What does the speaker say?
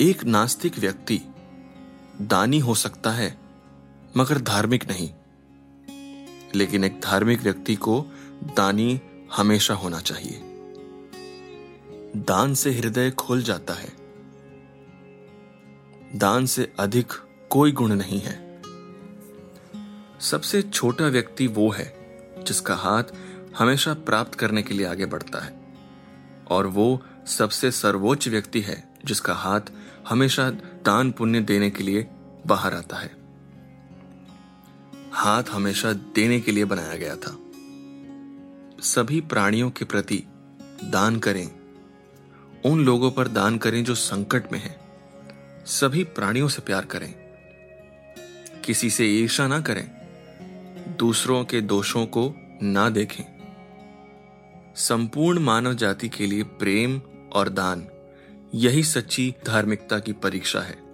एक नास्तिक व्यक्ति दानी हो सकता है, मगर धार्मिक नहीं। लेकिन एक धार्मिक व्यक्ति को दानी हमेशा होना चाहिए। दान से हृदय खुल जाता है। दान से अधिक कोई गुण नहीं है। सबसे छोटा व्यक्ति वो है, जिसका हाथ हमेशा प्राप्त करने के लिए आगे बढ़ता है, और वो सबसे सर्वोच्च व्यक्ति है, जिसका हाथ हमेशा दान पुण्य देने के लिए बाहर आता है। हाथ हमेशा देने के लिए बनाया गया था। सभी प्राणियों के प्रति दान करें। उन लोगों पर दान करें जो संकट में हैं। सभी प्राणियों से प्यार करें। किसी से ईर्षा ना करें। दूसरों के दोषों को ना देखें। संपूर्ण मानव जाति के लिए प्रेम और दान यही सच्ची धार्मिकता की परीक्षा है।